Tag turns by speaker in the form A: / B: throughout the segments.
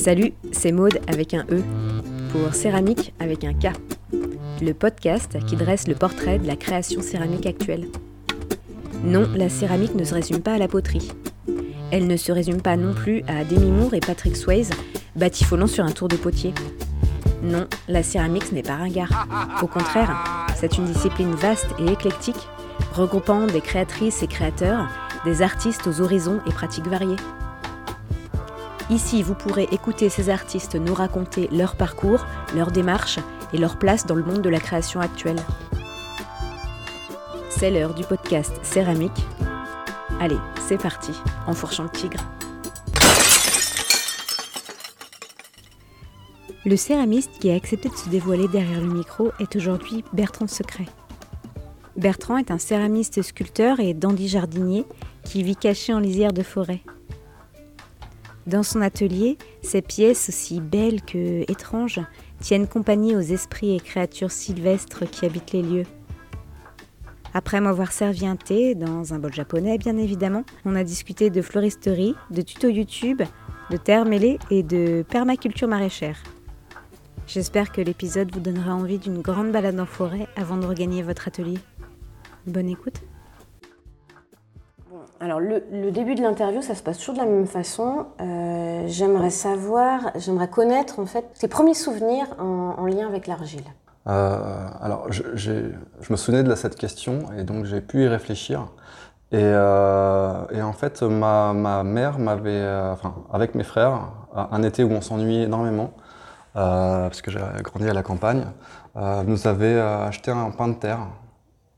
A: Salut, c'est Maude avec un E, pour Céramique avec un K, le podcast qui dresse le portrait de la création céramique actuelle. Non, la céramique ne se résume pas à la poterie. Elle ne se résume pas non plus à Demi Moore et Patrick Swayze batifolant sur un tour de potier. Non, la céramique n'est pas ringard. Au contraire, c'est une discipline vaste et éclectique, regroupant des créatrices et créateurs, des artistes aux horizons et pratiques variées. Ici, vous pourrez écouter ces artistes nous raconter leur parcours, leur démarche et leur place dans le monde de la création actuelle. C'est l'heure du podcast Céramique. Allez, c'est parti, en fourchant le tigre. Le céramiste qui a accepté de se dévoiler derrière le micro est aujourd'hui Bertrand Secret. Bertrand est un céramiste sculpteur et dandy jardinier qui vit caché en lisière de forêt. Dans son atelier, ces pièces aussi belles que étranges tiennent compagnie aux esprits et créatures sylvestres qui habitent les lieux. Après m'avoir servi un thé, dans un bol japonais bien évidemment, on a discuté de floristerie, de tutos YouTube, de terre mêlée et de permaculture maraîchère. J'espère que l'épisode vous donnera envie d'une grande balade en forêt avant de regagner votre atelier. Bonne écoute
B: alors le, début de l'interview, ça se passe toujours de la même façon. Euh, j'aimerais savoir, j'aimerais connaître en fait tes premiers souvenirs en, lien avec l'argile.
C: Euh, alors je, me souvenais de cette question et donc j'ai pu y réfléchir. Et, euh, en fait, ma, mère m'avait, enfin avec mes frères, un été où on s'ennuyait énormément, parce que j'ai grandi à la campagne, nous avait acheté un pain de terre.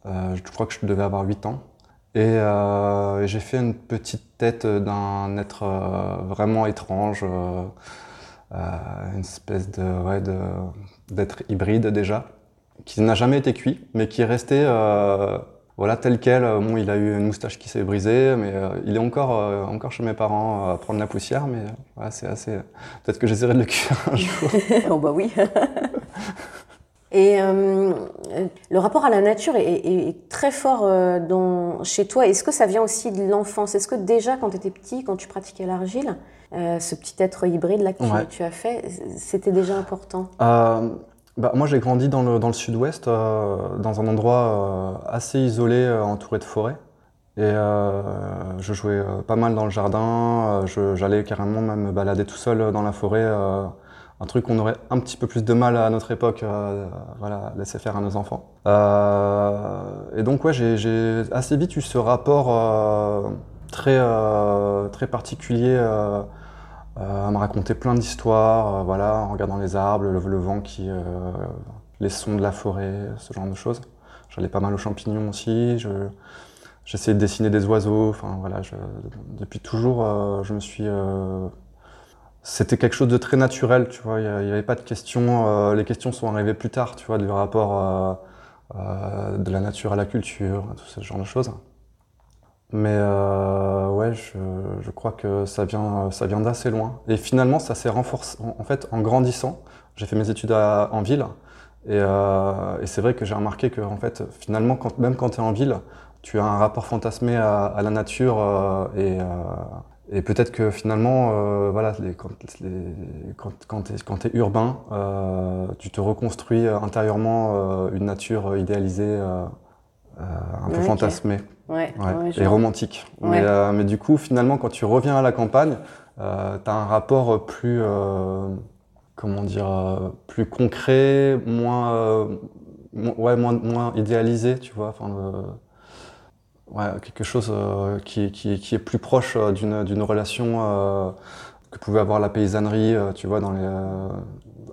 C: je crois que je devais avoir 8 ans. Euh, et j'ai fait une petite tête d'un être euh, vraiment étrange, euh, une espèce de, d'être hybride déjà, qui n'a jamais été cuit, mais qui est resté voilà, tel quel. Bon, il a eu une moustache qui s'est brisée, mais il est encore, encore chez mes parents à prendre la poussière, mais c'est assez. Peut-être que j'essaierai de le cuire un jour.
B: oh bah oui Et euh, le rapport à la nature est, très fort euh, dans, chez toi. Est-ce que ça vient aussi de l'enfance? Est-ce que déjà, quand tu étais petit, quand tu pratiquais l'argile, euh, ce petit être hybride là que tu, as fait, c'était déjà important?
C: Bah, Moi, j'ai grandi dans le, dans le sud-ouest, dans un endroit assez isolé, entouré de forêts. Et je jouais pas mal dans le jardin. J'allais carrément même me balader tout seul dans la forêt un truc qu'on aurait un petit peu plus de mal à notre époque euh, voilà, laisser faire à nos enfants. Euh, et donc ouais, j'ai assez vite eu ce rapport euh, très, particulier à me raconter plein d'histoires, voilà, en regardant les arbres, le, vent qui, les sons de la forêt, ce genre de choses. J'allais pas mal aux champignons aussi. J'essayais de dessiner des oiseaux. Enfin voilà, depuis toujours, je me suis c'était quelque chose de très naturel, tu vois. Il n'y avait pas de questions. Euh, les questions sont arrivées plus tard, tu vois, du rapport euh, euh, de la nature à la culture, tout ce genre de choses. Mais ouais, je, crois que ça vient, ça vient d'assez loin. Et finalement, ça s'est renforcé. En, fait, en grandissant, j'ai fait mes études en ville. Et, c'est vrai que j'ai remarqué que, en fait, finalement, quand, même quand tu es en ville, tu as un rapport fantasmé à, à la nature et et peut-être que finalement, euh, voilà, quand, quand, quand tu es, urbain, euh, tu te reconstruis intérieurement euh, une nature idéalisée, un peu fantasmée et romantique. Mais, mais, du coup, finalement, quand tu reviens à la campagne, tu as un rapport plus, comment dire, plus concret, moins, ouais, moins, moins idéalisé, tu vois. Enfin, quelque chose euh, qui, qui, est plus proche euh, d'une relation euh, que pouvait avoir la paysannerie, tu vois, dans les,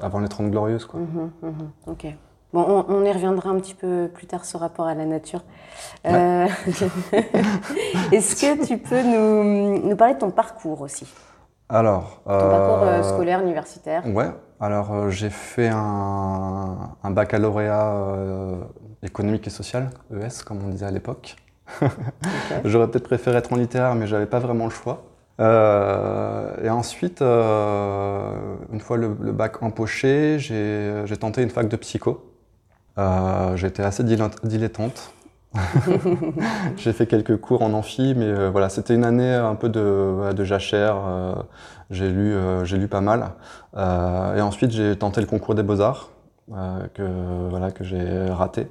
C: avant les Trente Glorieuses. Quoi.
B: Mhm, mhm, ok. Bon, on, y reviendra un petit peu plus tard, ce rapport à la nature. Est-ce que tu peux nous, nous, parler de ton parcours aussi?
C: Alors.
B: Ton parcours scolaire, universitaire
C: Ouais. Alors, j'ai fait un, un baccalauréat économique et social, ES, comme on disait à l'époque. J'aurais peut-être préféré être en littéraire, mais j'avais pas vraiment le choix. Euh, et ensuite, euh, une fois le, bac empoché, j'ai tenté une fac de psycho. Euh, j'étais assez dilettante. j'ai fait quelques cours en amphi, mais voilà, c'était une année un peu de, de jachère. j'ai lu, j'ai lu pas mal. et ensuite, j'ai tenté le concours des beaux-arts, que, voilà, que j'ai raté.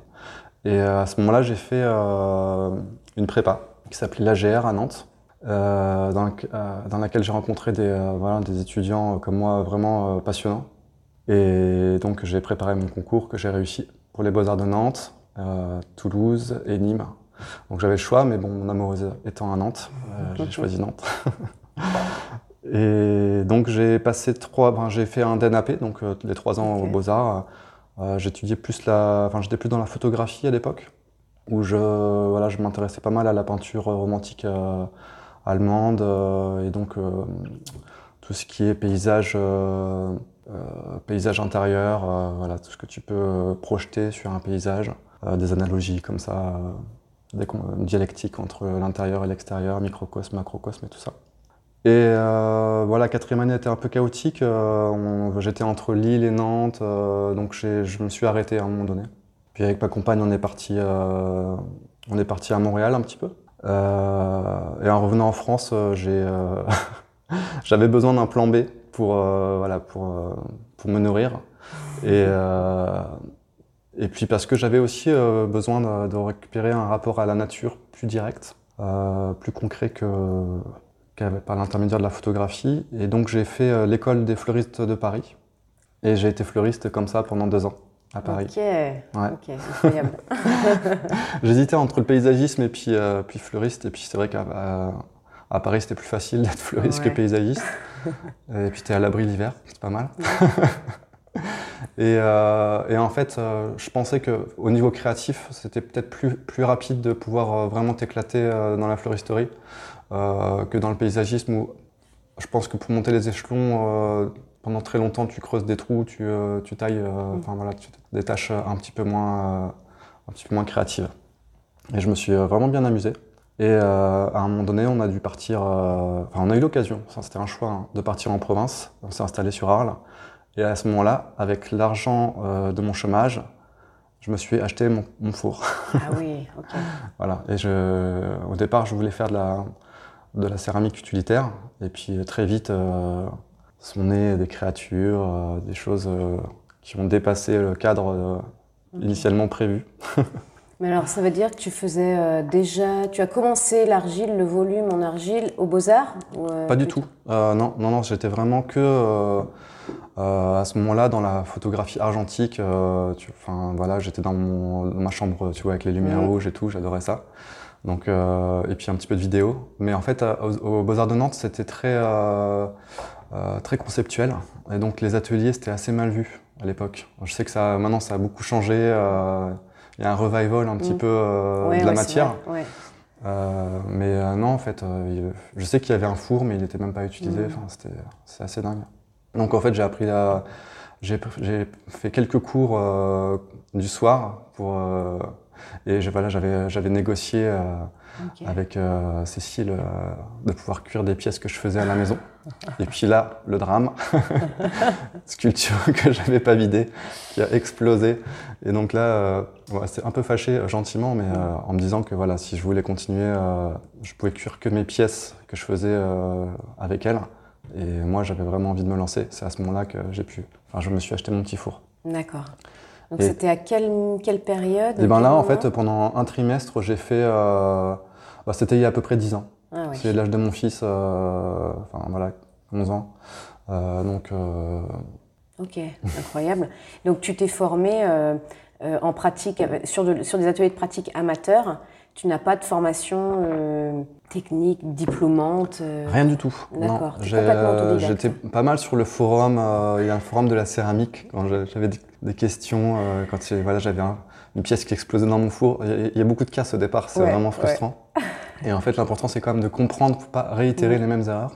C: Et à ce moment-là, j'ai fait une prépa qui s'appelait l'AGR à Nantes. Euh, dans, euh, dans, laquelle j'ai rencontré des, euh, voilà, des étudiants comme moi vraiment passionnants. Et donc j'ai préparé mon concours que j'ai réussi pour les Beaux-Arts de Nantes, Toulouse et Nîmes. Donc j'avais le choix, mais bon, mon amoureuse étant à Nantes, j'ai choisi Nantes. et donc j'ai passé trois, ben, j'ai fait un DNAP, donc les trois ans aux Beaux-Arts. J'étudiais plus la, enfin j'étais plus dans la photographie à l'époque, où je, voilà, je m'intéressais pas mal à la peinture romantique allemande. Euh, et donc, euh, tout ce qui est paysage, euh, paysage intérieur, voilà, tout ce que tu peux projeter sur un paysage, des analogies comme ça, des dialectiques entre l'intérieur et l'extérieur, microcosme, macrocosme et tout ça. Et euh, voilà, quatrième année était un peu chaotique. J'étais entre Lille et Nantes, donc je me suis arrêté à un moment donné. Puis avec ma compagne, on est parti, on est parti à Montréal un petit peu. Euh, et en revenant en France, euh, euh, j'avais besoin d'un plan B pour, voilà, pour, pour me nourrir. Et, et puis parce que j'avais aussi besoin de, récupérer un rapport à la nature plus direct, plus concret que, par l'intermédiaire de la photographie. Et donc j'ai fait l'école des fleuristes de Paris. Et j'ai été fleuriste comme ça pendant deux ans à Paris.
B: Ok, ok, incroyable.
C: J'hésitais entre le paysagisme et puis, euh, puis fleuriste. Et puis c'est vrai qu'à à Paris, c'était plus facile d'être fleuriste que paysagiste. et puis tu es à l'abri l'hiver, c'est pas mal. et, euh, et, en fait, euh, je pensais qu'au niveau créatif, c'était peut-être plus, plus rapide de pouvoir vraiment t'éclater dans la fleuristerie que dans le paysagisme où je pense que pour monter les échelons pendant très longtemps, tu creuses des trous, tu, euh, tu tailles, euh, mm. enfin voilà, tu des tâches un petit peu moins, euh, un petit peu moins créatives. Et je me suis vraiment bien amusé. Et à un moment donné, on a dû partir, enfin on a eu l'occasion, c'était un choix, hein, de partir en province. On s'est installé sur Arles. Et à ce moment-là, avec l'argent de mon chômage, je me suis acheté mon, mon four.
B: Ah oui, ok.
C: voilà. Et je, au départ, je voulais faire de la, de la céramique utilitaire. Et puis très vite, sont nées des créatures, euh, des choses euh, qui ont dépassé le cadre euh, initialement prévu.
B: Mais alors, ça veut dire que tu faisais déjà, tu as commencé l'argile, le volume en argile au Beaux-Arts
C: Pas du tout. non, non, non, j'étais vraiment que à ce moment-là dans la photographie argentique. Enfin, voilà, j'étais dans, ma chambre, tu vois, avec les lumières rouges et tout, j'adorais ça. Donc, et puis un petit peu de vidéo. Mais en fait, au, Beaux-Arts de Nantes, c'était très euh, très conceptuel. Et donc les ateliers, c'était assez mal vu à l'époque. Je sais que ça, maintenant, ça a beaucoup changé. Euh, il y a un revival un petit mm. peu euh, de la matière. mais non, en fait, je sais qu'il y avait un four, mais il n'était même pas utilisé. Mm. Enfin, c'était, c'est assez dingue. Donc en fait, j'ai appris la... J'ai, fait quelques cours du soir pour... et voilà, j'avais, j'avais négocié avec euh, Cécile, euh, de pouvoir cuire des pièces que je faisais à la maison. Et puis là, le drame, sculpture que j'avais pas vidée, qui a explosé. Et donc là, euh, c'est un peu fâché gentiment, mais en me disant que voilà, si je voulais continuer, je pouvais cuire que mes pièces que je faisais avec elle. Et moi, j'avais vraiment envie de me lancer. C'est à ce moment-là que j'ai pu. Enfin, je me suis acheté mon petit four.
B: D'accord. Donc c'était à quelle, quelle période
C: Et eh ben là, en fait, pendant un trimestre, j'ai fait bah, c'était il y a à peu près 10 ans. Ah c'est l'âge de mon fils, euh, enfin voilà, 11 ans. Euh, donc. Euh,
B: ok, incroyable. Donc tu t'es formé en pratique, sur, sur des ateliers de pratique amateurs. Tu n'as pas de formation technique, diplômante
C: Rien du tout.
B: D'accord.
C: J'étais pas mal sur le forum. il y a un forum de la céramique quand j'avais des, questions. quand voilà, j'avais une pièce qui explosait dans mon four. Il y, a beaucoup de casse au départ. C'est vraiment frustrant. Et en fait, l'important, c'est quand même de comprendre pour pas réitérer les mêmes erreurs.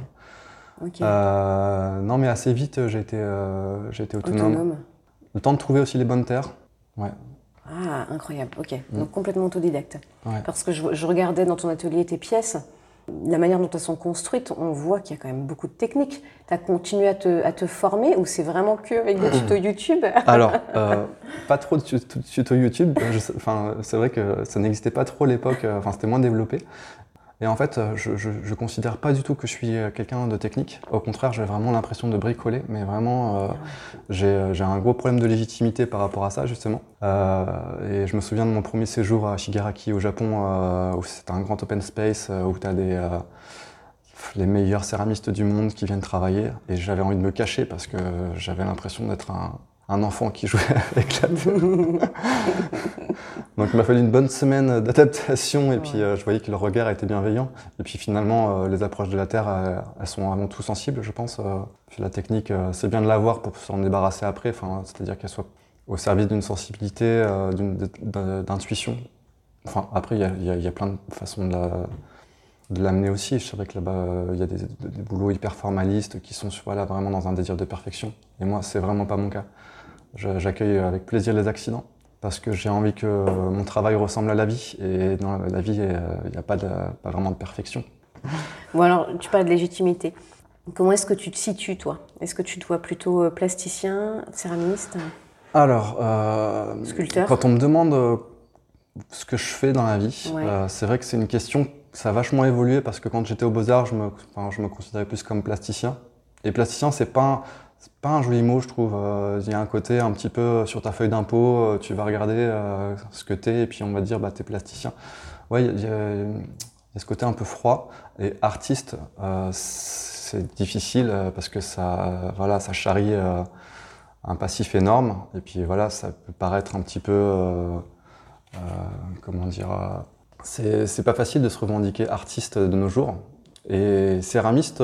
C: Euh, non, mais assez vite, j'ai été, euh, été autonome. Le temps de trouver aussi les bonnes terres. Ouais.
B: Ah, incroyable, ok. Mm. Donc complètement autodidacte. Parce que je, regardais dans ton atelier tes pièces. la manière dont elles sont construites, on voit qu'il y a quand même beaucoup de techniques. Tu as continué à te, à te former ou c'est vraiment que avec des tutos YouTube?
C: Alors, euh, pas trop de tutos YouTube. Enfin, c'est vrai que ça n'existait pas trop à l'époque. Euh, enfin, c'était moins développé. Et en fait, je, ne considère pas du tout que je suis euh, quelqu'un de technique. Au contraire, j'ai vraiment l'impression de bricoler, mais vraiment, euh, euh, j'ai un gros problème de légitimité par rapport à ça, justement. et je me souviens de mon premier séjour à Shigaraki, au Japon, où c'était un grand open space, où tu as des, les meilleurs céramistes du monde qui viennent travailler. Et j'avais envie de me cacher parce que j'avais l'impression d'être un, un enfant qui jouait avec la Donc il m'a fallu une bonne semaine d'adaptation et puis euh, je voyais que le regard était bienveillant. Et puis finalement, euh, les approches de la Terre, euh, elles sont avant tout sensibles, je pense. La technique, c'est bien de l'avoir pour s'en débarrasser après, enfin, c'est-à-dire qu'elle soit au service d'une sensibilité, d'intuition. Enfin, après, il y, y, a plein de façons de l'amener aussi. Je savais que là-bas, il y a des, des, boulots hyper formalistes qui sont voilà, vraiment dans un désir de perfection. Et moi, c'est vraiment pas mon cas. J'accueille avec plaisir les accidents parce que j'ai envie que mon travail ressemble à la vie. Et dans la vie, euh, il n'y a pas, de, pas, vraiment de perfection.
B: Bon, alors, tu parles de légitimité. Comment est-ce que tu te situes, toi? Est-ce que tu te vois plutôt euh, plasticien, céramiste?
C: Alors, euh,
B: sculpteur?
C: Quand on me demande ce que je fais dans la vie, c'est vrai que c'est une question, ça a vachement évolué parce que quand j'étais au Beaux-Arts, je me, je me considérais plus comme plasticien. Et plasticien, c'est pas c'est pas un joli mot, je trouve. Euh, il y a un côté un petit peu sur ta feuille d'impôt, euh, tu vas regarder euh, ce que t'es et puis on va dire bah t'es plasticien. Ouais, il y, a ce côté un peu froid et artiste, c'est difficile parce que ça, voilà, ça charrie un passif énorme et puis voilà, ça peut paraître un petit peu, comment dire, c'est pas facile de se revendiquer artiste de nos jours. Et céramiste,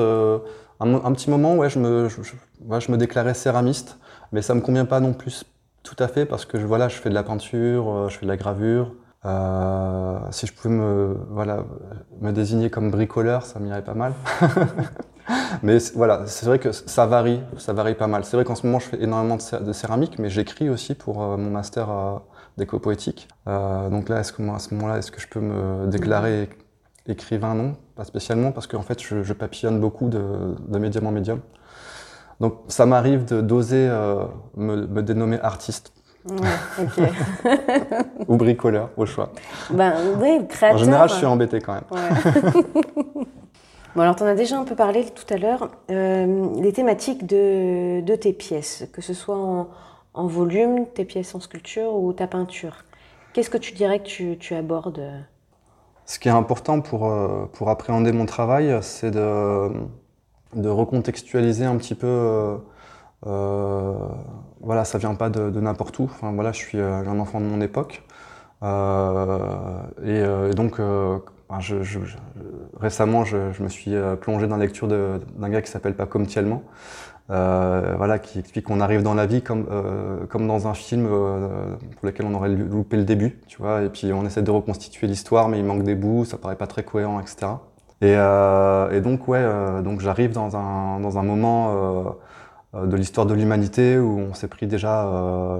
C: un, petit moment, ouais, je me, je, je me déclarais céramiste, mais ça me convient pas non plus tout à fait parce que voilà, je fais de la peinture, euh, je fais de la gravure. Euh, si je pouvais me, voilà, me désigner comme bricoleur, ça m'irait pas mal. mais voilà, c'est vrai que ça varie, ça varie pas mal. C'est vrai qu'en ce moment, je fais énormément de, céramique, mais j'écris aussi pour euh, mon master d'éco-poétique. donc là, est-ce que à ce moment-là, est-ce que je peux me déclarer écrivain Non, pas spécialement, parce qu'en fait, je, papillonne beaucoup de, de médium en médium. Donc ça m'arrive d'oser euh, me, dénommer artiste. Ou bricoleur, au choix.
B: Ben oui, créateur.
C: En général, je suis embêté quand même.
B: bon, alors tu en as déjà un peu parlé tout à l'heure. Euh, les thématiques de, de, tes pièces, que ce soit en, volume, tes pièces en sculpture ou ta peinture. Qu'est-ce que tu dirais que tu, tu abordes
C: Ce qui est important pour, euh, pour appréhender mon travail, c'est de de recontextualiser un petit peu. Euh, euh, voilà, ça vient pas de, n'importe où. Enfin, voilà, je suis euh, un enfant de mon époque. et, donc, récemment, je, me suis plongé dans la lecture d'un gars qui s'appelle Pacom Thielman, voilà, qui explique qu'on arrive dans la vie comme, comme dans un film pour lequel on aurait loupé le début, tu vois, et puis on essaie de reconstituer l'histoire, mais il manque des bouts, ça paraît pas très cohérent, etc. Et, euh, et donc, ouais, euh, donc j'arrive dans un, dans un moment euh, de l'histoire de l'humanité où on s'est pris déjà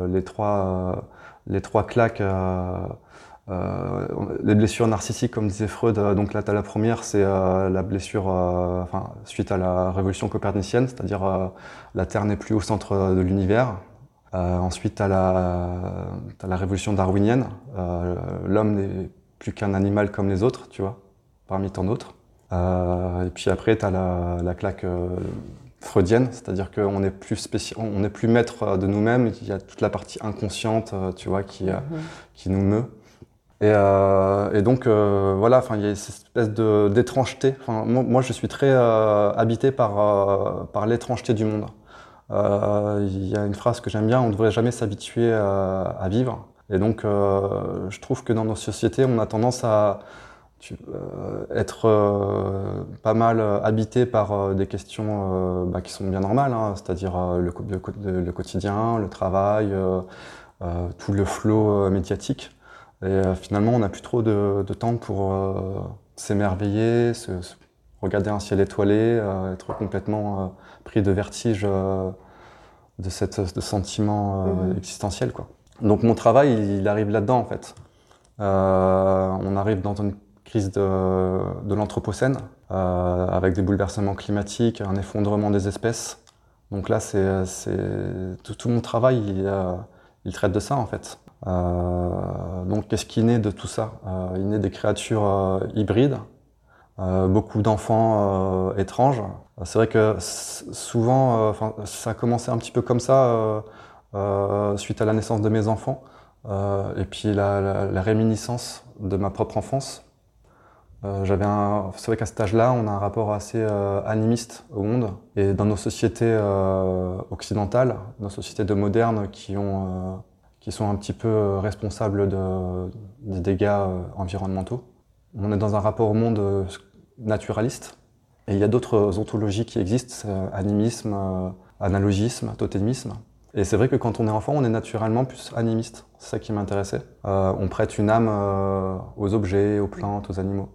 C: les, trois, les trois claques. Les blessures narcissiques, comme disait Freud, donc là, tu as la première, c'est la blessure enfin, suite à la révolution copernicienne, c'est-à-dire la Terre n'est plus au centre de l'univers. ensuite, tu as, as, la révolution darwinienne, l'homme n'est plus qu'un animal comme les autres, tu vois, parmi tant d'autres. Euh, et puis après, tu as la, claque euh, freudienne, c'est-à-dire qu'on n'est plus, on plus maître de nous-mêmes, il y a toute la partie inconsciente, euh, tu vois, qui, mhm. qui nous meut. Et, donc, voilà, enfin, il y a cette espèce d'étrangeté. Enfin, moi, je suis très habité par, par l'étrangeté du monde. Il y a une phrase que j'aime bien, on ne devrait jamais s'habituer à vivre. Et donc, je trouve que dans nos sociétés, on a tendance à, tu, euh, être euh, pas mal euh, habité par des questions bah, qui sont bien normales, hein, c'est-à-dire le, le, quotidien, le travail, tout le flot médiatique. Et finalement, on n'a plus trop de, de temps pour s'émerveiller, se, regarder un ciel étoilé, être complètement pris de vertige de, cette, de sentiment mmh. existentiel. Quoi. Donc mon travail, il, il arrive là-dedans en fait. on arrive dans une crise de, de l'Anthropocène. avec des bouleversements climatiques, un effondrement des espèces. Donc là, c'est, tout, mon travail, il, il, traite de ça en fait. Donc qu'est-ce qui naît de tout ça? Il naît des créatures hybrides, beaucoup d'enfants étranges. C'est vrai que souvent, ça a commencé un petit peu comme ça suite à la naissance de mes enfants. Euh, et puis la, réminiscence de ma propre enfance. Euh, j'avais un, c'est vrai qu'à cet âge-là, on a un rapport assez euh, animiste au monde. Et dans nos sociétés occidentales, nos sociétés de modernes qui, ont, qui sont un petit peu responsables de, des dégâts environnementaux, on est dans un rapport au monde naturaliste. Et il y a d'autres ontologies qui existent, animisme, analogisme, totémisme. Et c'est vrai que quand on est enfant, on est naturellement plus animiste. C'est ça qui m'intéressait. Euh, on prête une âme euh, aux objets, aux plantes, aux animaux.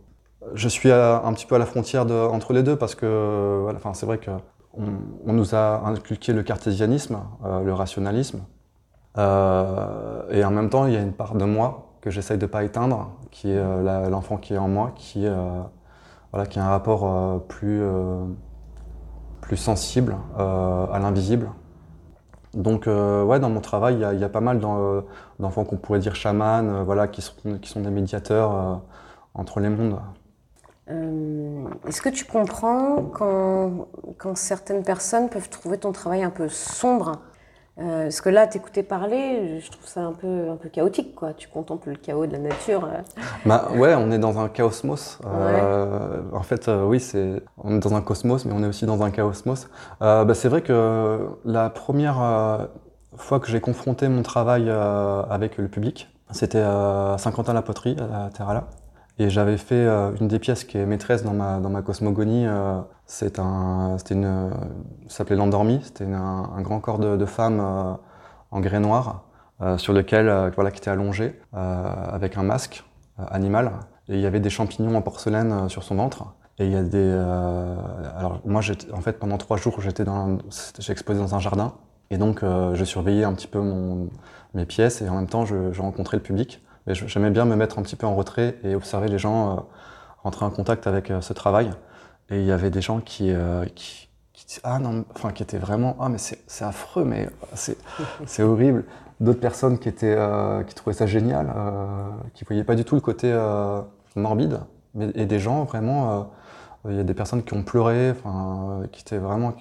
C: Je suis un petit peu à la frontière entre les deux parce que voilà, c'est vrai qu'on on nous a inculqué le cartésianisme, euh, le rationalisme. Et en même temps, il y a une part de moi que j'essaye de ne pas éteindre, qui est l'enfant qui est en moi, qui, voilà, qui a un rapport plus, plus sensible à l'invisible. Donc, euh, ouais, dans mon travail, il y, a pas mal euh, d'enfants qu'on pourrait dire chamans, euh, voilà, qui sont, qui sont des médiateurs entre les mondes.
B: Est-ce que tu comprends quand, certaines personnes peuvent trouver ton travail un peu sombre? Euh, parce que là, t'écouter parler, je trouve ça un peu, un peu chaotique, quoi. Tu contemples le chaos de la nature. Euh.
C: Bah ouais, on est dans un chaosmos. Euh, en fait, oui, c'est, on est dans un cosmos, mais on est aussi dans un chaosmos. Bah, c'est vrai que la première fois que j'ai confronté mon travail avec le public, c'était à Saint-Quentin-la-Poterie, à Terrala. Et j'avais fait une des pièces qui est maîtresse dans ma, dans ma cosmogonie c'est un, c'était une, s'appelait l'endormi. C'était un, grand corps de, de femme euh, en grès noir euh, sur lequel, euh, voilà, qui était allongé avec un masque animal. Et il y avait des champignons en porcelaine sur son ventre. Et il y a des, alors moi, en fait, pendant trois jours, j'étais dans, j'ai exposé dans un jardin. Et donc, je surveillais un petit peu mon, mes pièces et en même temps, je, je rencontrais le public. Mais j'aimais bien me mettre un petit peu en retrait et observer les gens rentrer en contact avec ce travail. Et il y avait des gens qui, euh, qui, qui, ah non, enfin, qui étaient vraiment, ah mais c'est affreux, mais c'est horrible. D'autres personnes qui, étaient, euh, qui trouvaient ça génial, euh, qui voyaient pas du tout le côté euh, morbide. Mais, et des gens vraiment, il y a des personnes qui ont pleuré, enfin, qui étaient vraiment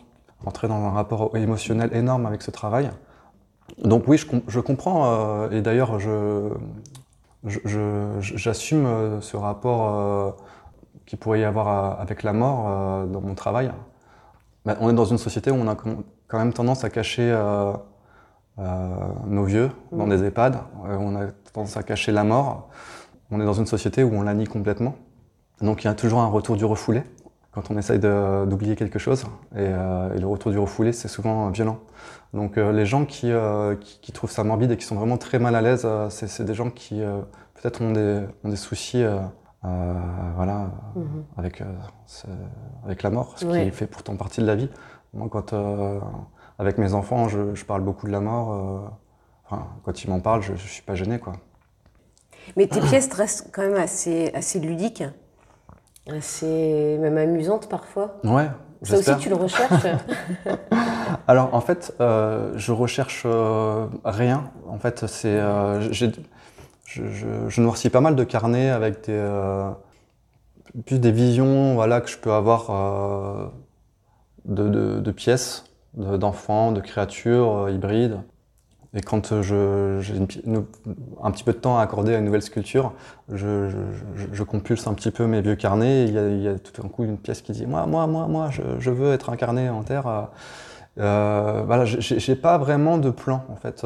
C: rentrées dans un rapport émotionnel énorme avec ce travail. Donc oui, je, je comprends, et d'ailleurs, je, j'assume ce rapport qu'il pourrait y avoir euh, avec la mort euh, dans mon travail. On est dans une société où on a quand même tendance à cacher euh, nos vieux dans des EHPAD, on a tendance à cacher la mort. On est dans une société où on la nie complètement. Donc il y a toujours un retour du refoulé quand on essaye d'oublier quelque chose. Et, le retour du refoulé, c'est souvent violent. Donc les gens qui, qui, trouvent ça morbide et qui sont vraiment très mal à l'aise, c'est des gens qui peut-être ont des, ont des soucis euh, voilà, mhm. avec, euh, avec la mort, ce qui fait pourtant partie de la vie. Moi, quand, euh, avec mes enfants, je, parle beaucoup de la mort. Enfin, quand ils m'en parlent, je ne suis pas gêné. Quoi.
B: Mais tes pièces restent quand même assez, assez ludiques, assez même amusantes parfois.
C: Ouais.
B: Ça aussi, tu le recherches
C: Alors, en fait, je recherche rien. En fait, c'est, je, noircis pas mal de carnets avec des, euh, visions voilà, que je peux avoir euh, de, pièces, d'enfants, de, créatures euh, hybrides. Et quand j'ai un petit peu de temps à accorder à une nouvelle sculpture, je, compulse un petit peu mes vieux carnets. il, y a, tout d'un coup une pièce qui dit Moi, moi, moi, moi, je, veux être incarné en terre. Voilà, j'ai pas vraiment de plan en fait.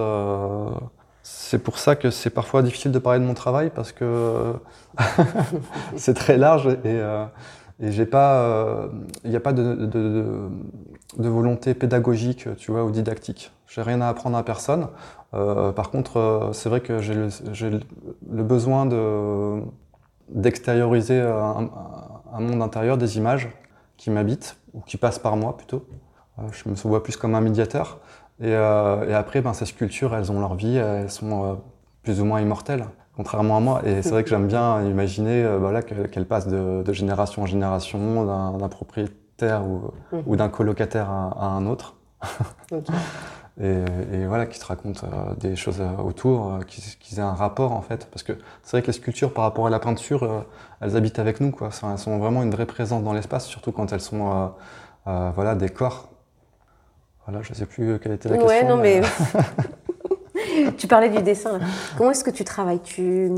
C: C'est pour ça que c'est parfois difficile de parler de mon travail parce que c'est très large et, euh, j'ai pas, il n'y a pas de, volonté pédagogique, tu vois, ou didactique. J'ai rien à apprendre à personne. Euh, par contre, euh, c'est vrai que j'ai le, besoin de d'extérioriser un, monde intérieur, des images qui m'habitent ou qui passent par moi plutôt. je me vois plus comme un médiateur. Et, euh, et après, ben, ces sculptures, elles ont leur vie, elles sont euh, plus ou moins immortelles. contrairement à moi. Et c'est vrai que j'aime bien imaginer voilà, qu'elle passe de, génération en génération, d'un propriétaire ou, mhm. ou d'un colocataire à, un autre. et, voilà, qui te raconte des choses autour, qui, qui aient un rapport en fait. Parce que c'est vrai que les sculptures par rapport à la peinture, elles habitent avec nous. Quoi. Elles sont vraiment une vraie présence dans l'espace, surtout quand elles sont voilà, des corps voilà, je ne sais plus quelle était la question.
B: Ouais, non, mais. tu parlais du dessin. Comment est-ce que tu travailles? Tu,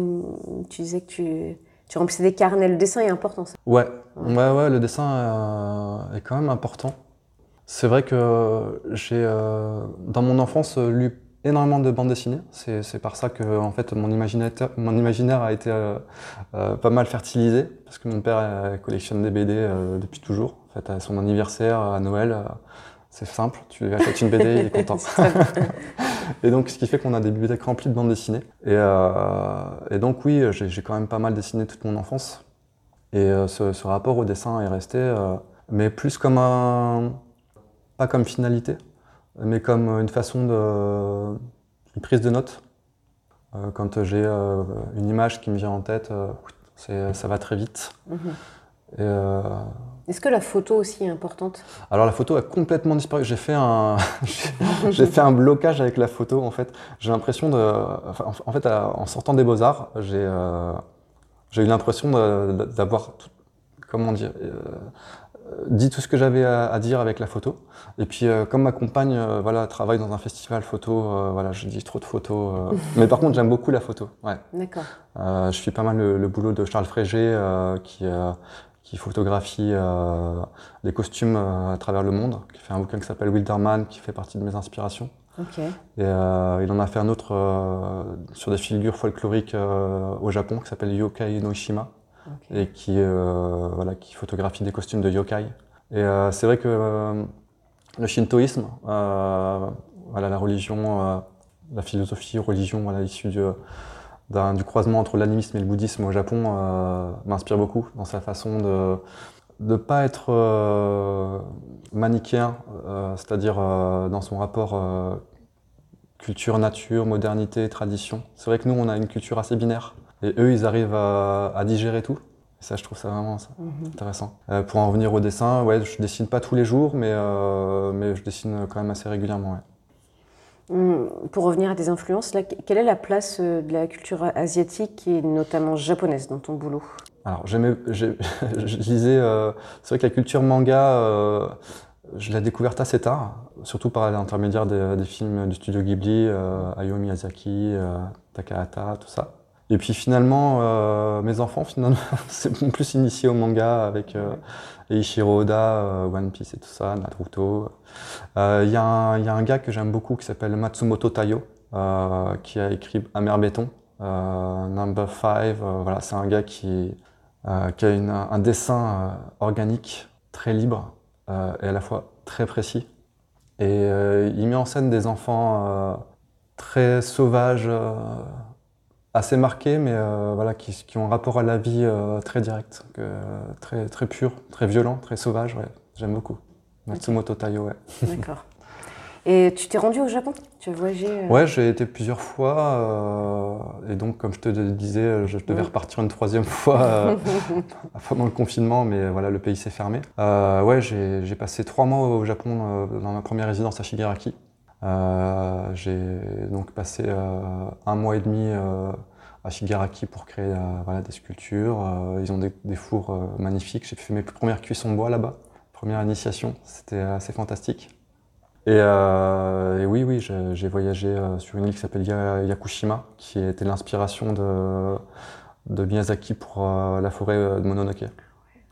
B: tu disais que tu, tu remplissais des carnets. Le dessin est important, ça
C: Ouais, ouais, ouais, le dessin euh, est quand même important. C'est vrai que j'ai, euh, dans mon enfance, lu énormément de bandes dessinées. C'est par ça que en fait, mon, imaginaire, mon imaginaire a été euh, pas mal fertilisé, parce que mon père collectionne des BD depuis toujours. En fait, à son anniversaire, à Noël, c'est simple, tu achètes une BD, il est content. et donc, ce qui fait qu'on a des bibliothèques remplies de bandes dessinées. Et, euh, donc, oui, j'ai quand même pas mal dessiné toute mon enfance. Et euh, ce, rapport au dessin est resté, euh, mais plus comme un. pas comme finalité, mais comme une façon de. une prise de notes. quand j'ai une image qui me vient en tête, ça va très vite.
B: Mhm. Est-ce que la photo aussi est importante?
C: Alors la photo a complètement disparu. J'ai fait un, j'ai fait un blocage avec la photo en fait. J'ai l'impression de, en fait, en sortant des beaux arts, j'ai, euh, j'ai eu l'impression d'avoir, comment dire, euh, dit tout ce que j'avais à, dire avec la photo. Et puis euh, comme ma compagne, voilà, travaille dans un festival photo, voilà, je dis trop de photos. Mais par contre, j'aime beaucoup la photo. Ouais.
B: D'accord.
C: je suis pas mal le, le boulot de Charles Frégé qui qui photographie euh, des costumes euh, à travers le monde, qui fait un bouquin qui s'appelle Wilderman, qui fait partie de mes inspirations. Et euh, il en a fait un autre sur des figures folkloriques au Japon qui s'appelle Yokai no Ishima et qui, voilà, qui photographie des costumes de yokai. Et c'est vrai que le shintoïsme, voilà, la religion, la philosophie, religion, voilà, issue du du croisement entre l'animisme et le bouddhisme au Japon euh, m'inspire beaucoup dans sa façon de ne pas être euh, manichéen, euh, c'est-à-dire dans son rapport culture, nature, modernité, tradition. C'est vrai que nous, on a une culture assez binaire, et eux, ils arrivent à, digérer tout. Et ça, je trouve ça vraiment mhm. intéressant. pour en revenir au dessin, ouais, je dessine pas tous les jours, mais, mais je dessine quand même assez régulièrement. Ouais.
B: Pour revenir à tes influences, quelle est la place euh, de la culture asiatique et notamment japonaise dans ton boulot?
C: Alors, je disais, euh, c'est vrai que la culture manga, euh, je l'ai découverte assez tard, surtout par l'intermédiaire des, films du studio Ghibli, Hayao Miyazaki, Takahata, tout ça. Et puis finalement, mes enfants, finalement, sont plus initiés au manga avec Ishiro Oda, One Piece et tout ça, Naruto. Il euh, y, a un gars que j'aime beaucoup qui s'appelle Matsumoto Tayo, euh, qui a écrit Amer Béton, euh, Number 5. voilà, c'est un gars qui, qui a un dessin organique très libre et à la fois très précis. Et il met en scène des enfants très sauvages, assez marqués, mais voilà, qui, qui, ont un rapport à la vie très direct, très, très pur, très violent, très sauvage. Ouais, J'aime beaucoup. Matsumoto Tayo, ouais.
B: D'accord. Et tu t'es rendu au Japon? Tu as voyagé
C: euh? Ouais, j'ai été plusieurs fois. Euh, et donc, comme je te disais, je devais repartir une troisième fois euh, pendant le confinement, mais voilà, le pays s'est fermé. ouais, j'ai passé trois mois au Japon dans ma première résidence à Shigaraki. j'ai donc passé un mois et demi à Shigaraki pour créer voilà, des sculptures. ils ont des, des fours magnifiques. J'ai fait mes premières cuissons de bois là-bas première initiation. C'était assez fantastique. Et, euh, oui, oui, j'ai voyagé euh, sur une île qui s'appelle Yakushima, qui était l'inspiration de, de, Miyazaki pour euh, la forêt de Mononoke.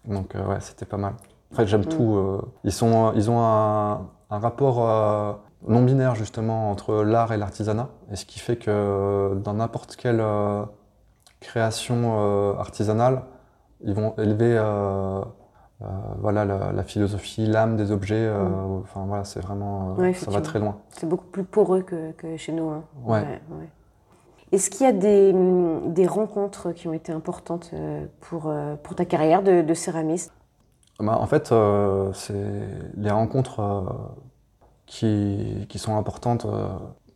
C: Donc ouais, c'était pas mal. En fait, j'aime mm. tout. ils, sont, ils ont un, un rapport non binaire justement entre l'art et l'artisanat, et ce qui fait que dans n'importe quelle création artisanale, ils vont élever euh, voilà la, philosophie, l'âme des objets. Euh, mm. Enfin voilà, c'est vraiment euh, ça va très loin.
B: C'est beaucoup plus poreux que, que chez nous. Hein. Ouais. Est-ce qu'il y a des, des, rencontres qui ont été importantes pour, pour ta carrière de, de céramiste?
C: Bah, En fait, c'est les rencontres qui, qui, sont importantes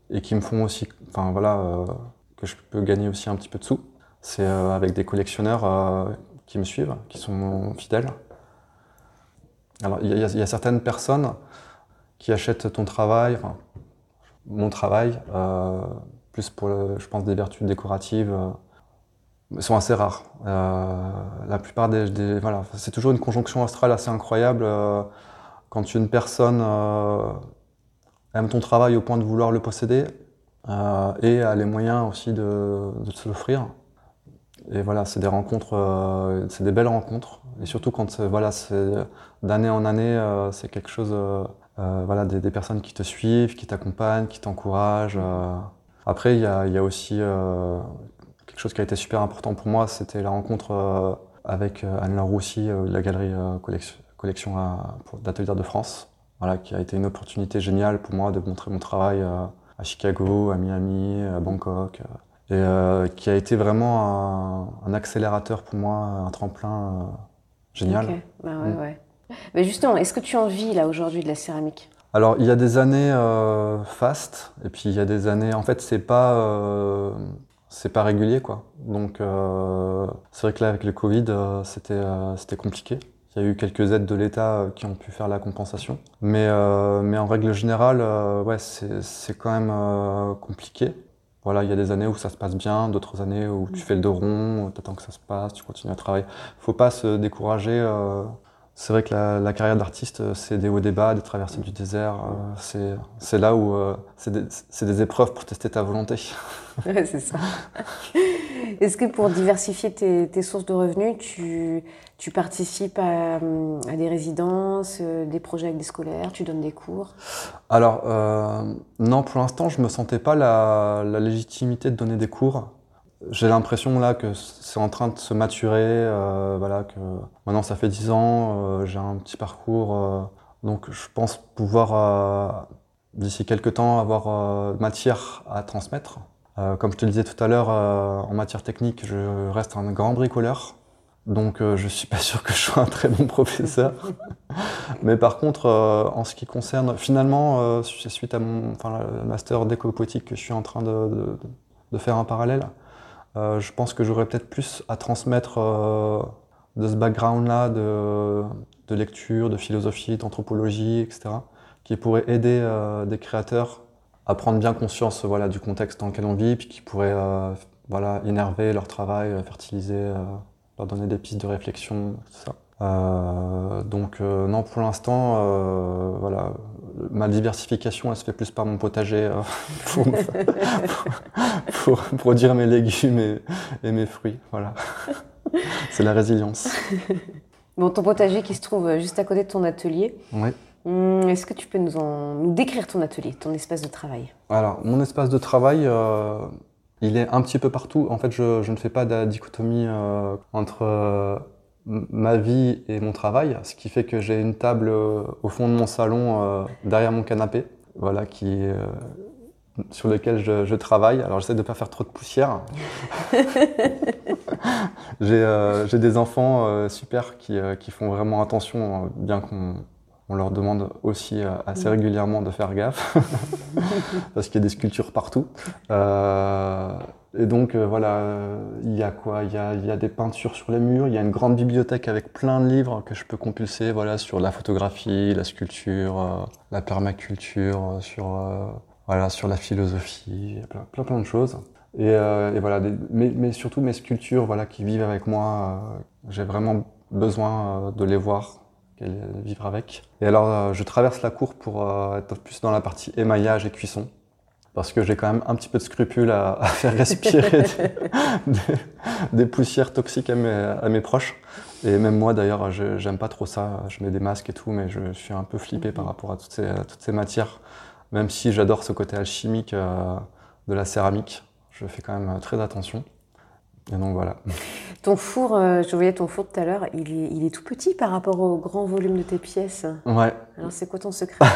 C: et qui me font aussi, enfin voilà, que je peux gagner aussi un petit peu de sous. C'est avec des collectionneurs qui me suivent, qui sont fidèles. Alors, il y, a certaines personnes qui achètent ton travail, enfin, mon travail, plus pour, je pense, des vertus décoratives sont assez rares. Euh, la plupart des, voilà, c'est toujours une conjonction astrale assez incroyable euh, quand une personne euh, aime ton travail au point de vouloir le posséder et a les moyens aussi de, de se l'offrir. Et voilà, c'est des rencontres, c'est des belles rencontres. Et surtout quand voilà, c'est d'année en année, c'est quelque chose, voilà, des, des, personnes qui te suivent, qui t'accompagnent, qui t'encouragent. Après, il y a, y a, aussi Quelque chose qui a été super important pour moi, c'était la rencontre euh, avec euh, Anne-Laure Roussy euh, de la galerie Collection, collection d'Atelier de France, voilà, qui a été une opportunité géniale pour moi de montrer mon travail à Chicago, à Miami, à Bangkok, et qui a été vraiment un, accélérateur pour moi, un tremplin génial.
B: Bah ouais, mm. ouais. Mais justement, est-ce que tu en vis là aujourd'hui de la céramique?
C: Alors, il y a des années euh, fast, et puis il y a des années. En fait, c'est pas c'est pas régulier quoi. Donc euh, c'est vrai que là avec le Covid euh, c'était euh, c'était compliqué. Il y a eu quelques aides de l'État qui ont pu faire la compensation, mais mais en règle générale ouais c'est quand même compliqué. Voilà, il y a des années où ça se passe bien, d'autres années où tu fais le dos rond, t'attends que ça se passe, tu continues à travailler. Faut pas se décourager. C'est vrai que la, carrière d'artiste, c'est des hauts et des bas, des traversées du désert. c'est là où c'est des, des, épreuves pour tester ta volonté.
B: c'est ça. Est-ce que pour diversifier tes, sources de revenus, tu, tu participes à, des résidences, euh, des projets avec des scolaires, tu donnes des cours?
C: Alors, euh, non, pour l'instant, je ne me sentais pas la, légitimité de donner des cours. J'ai l'impression là que c'est en train de se maturer, euh, voilà, que maintenant ça fait 10 ans, j'ai un petit parcours, donc je pense pouvoir d'ici quelques temps avoir matière à transmettre. Euh, comme je te le disais tout à l'heure, euh, en matière technique, je reste un grand bricoleur. Donc euh, je suis pas sûr que je sois un très bon professeur. Mais par contre, en ce qui concerne, finalement, suite à mon master d'éco-poétique que je suis en train de, faire en parallèle, je pense que j'aurais peut-être plus à transmettre de ce background-là de, de, lecture, de philosophie, d'anthropologie, etc., qui pourrait aider des créateurs à prendre bien conscience voilà, du contexte dans lequel on vit, puis qui pourrait euh, voilà, énerver leur travail, euh, fertiliser, euh, leur donner des pistes de réflexion, tout ça. Donc non, pour l'instant, voilà, ma diversification, elle se fait plus par mon potager pour, pour, produire mes légumes et, et mes fruits. Voilà, c'est la résilience.
B: Bon, ton potager qui se trouve juste à côté de ton atelier.
C: Oui.
B: Hum, est-ce que tu peux nous, en, nous décrire ton atelier, ton espace de travail?
C: Alors, mon espace de travail, euh, il est un petit peu partout. En fait, je, je ne fais pas de dichotomie euh, entre euh, ma vie et mon travail, ce qui fait que j'ai une table au fond de mon salon, derrière mon canapé, voilà, qui sur lequel je, je, travaille. Alors, j'essaie de ne pas faire trop de poussière. j'ai des enfants super qui, qui, font vraiment attention, bien qu'on on leur demande aussi euh, assez régulièrement de faire gaffe, parce qu'il y a des sculptures partout. Euh, et donc euh, voilà, il y a quoi? Il y a, y a, des peintures sur les murs, il y a une grande bibliothèque avec plein de livres que je peux compulser voilà, sur la photographie, la sculpture, la permaculture, sur, voilà, sur la philosophie, plein, plein, plein de choses. Et, et voilà, mais, mais, surtout mes sculptures voilà, qui vivent avec moi, j'ai vraiment besoin de les voir vivre avec. Et alors, euh, je traverse la cour pour euh, être plus dans la partie émaillage et cuisson, parce que j'ai quand même un petit peu de scrupule à, faire respirer des, poussières toxiques à mes, proches. Et même moi, d'ailleurs, j'aime pas trop ça. Je mets des masques et tout, mais je, suis un peu flippé par rapport à toutes ces, toutes ces matières. Même si j'adore ce côté alchimique euh, de la céramique, je fais quand même très attention. Et donc voilà.
B: Ton four, euh, je voyais ton four tout à l'heure, il est, il est, tout petit par rapport au grand volume de tes pièces.
C: Ouais.
B: Alors c'est quoi ton secret?